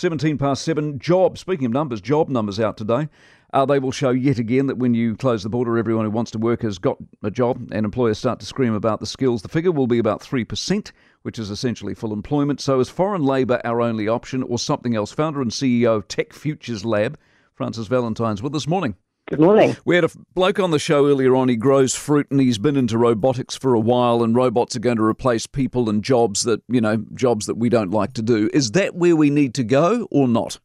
17 past 7. Job, speaking of numbers, job numbers out today. Uh, they will show yet again that when you close the border, everyone who wants to work has got a job, and employers start to scream about the skills. The figure will be about 3%, which is essentially full employment. So, is foreign labour our only option, or something else? Founder and CEO of Tech Futures Lab, Frances Valintine's with us. This morning. Good morning. We had a bloke on the show earlier on. He grows fruit and he's been into robotics for a while, and robots are going to replace people and jobs that, you know, jobs that we don't like to do. Is that where we need to go or not?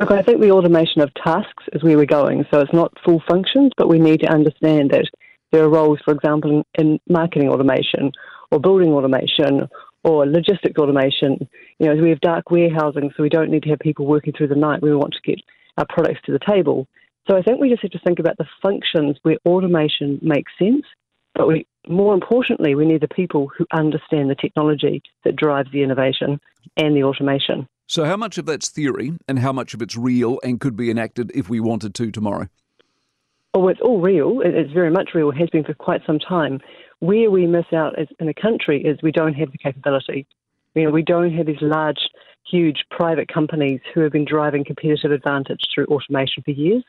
Look, I think the automation of tasks is where we're going. So it's not full functions, but we need to understand that there are roles, for example, in, marketing automation or building automation or logistics automation. You know, we have dark warehousing, so we don't need to have people working through the night. We want to get our products to the table. So I think we just have to think about the functions where automation makes sense, but we, more importantly, we need the people who understand the technology that drives the innovation and the automation. So, how much of that's theory and how much of it's real and could be enacted if we wanted to tomorrow? Oh, it's all real. It's very much real. It has been for quite some time. Where we miss out as in a country is we don't have the capability. You know, we don't have these large, huge private companies who have been driving competitive advantage through automation for years.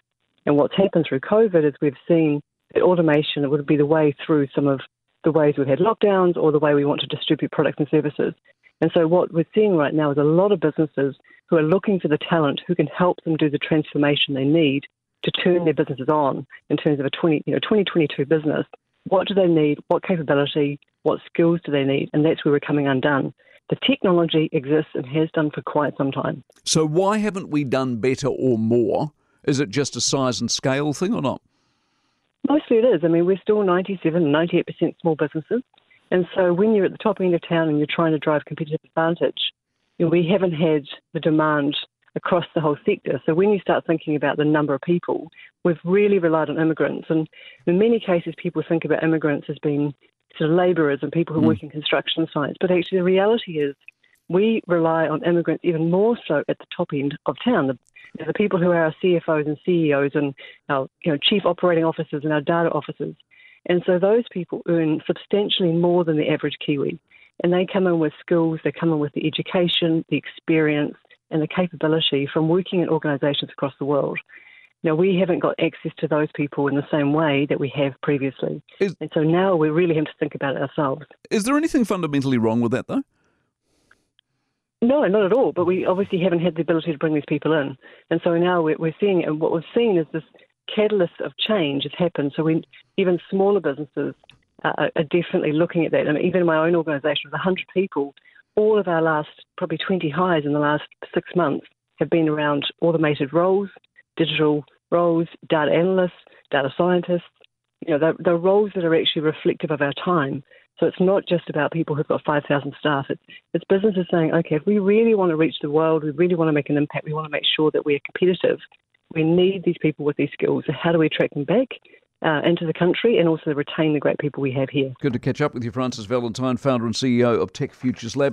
And what's happened through COVID is we've seen that automation would be the way through some of the ways we've had lockdowns or the way we want to distribute products and services. And so what we're seeing right now is a lot of businesses who are looking for the talent who can help them do the transformation they need to turn their businesses on in terms of a 20, you know, 2022 business. What do they need? What capability? What skills do they need? And that's where we're coming undone. The technology exists and has done for quite some time. So why haven't we done better or more is it just a size and scale thing or not? Mostly it is. I mean, we're still 97, 98% small businesses. And so when you're at the top end of town and you're trying to drive competitive advantage, you know, we haven't had the demand across the whole sector. So when you start thinking about the number of people, we've really relied on immigrants. And in many cases, people think about immigrants as being sort of labourers and people who mm. work in construction sites. But actually, the reality is we rely on immigrants even more so at the top end of town. The, the people who are our CFOs and CEOs and our you know, chief operating officers and our data officers. And so those people earn substantially more than the average Kiwi. And they come in with skills, they come in with the education, the experience, and the capability from working in organisations across the world. Now, we haven't got access to those people in the same way that we have previously. Is, and so now we really have to think about it ourselves. Is there anything fundamentally wrong with that, though? No, not at all. But we obviously haven't had the ability to bring these people in, and so now we're, we're seeing, and what we've seen is this catalyst of change has happened. So we, even smaller businesses uh, are definitely looking at that. And even in my own organisation, with 100 people, all of our last probably 20 hires in the last six months have been around automated roles, digital roles, data analysts, data scientists. You know, they're, they're roles that are actually reflective of our time. So it's not just about people who've got 5,000 staff. It's, it's businesses saying, okay, if we really want to reach the world, we really want to make an impact, we want to make sure that we're competitive, we need these people with these skills. So how do we attract them back? Uh, into the country and also retain the great people we have here. Good to catch up with you, Frances Valintine, founder and CEO of Tech Futures Lab.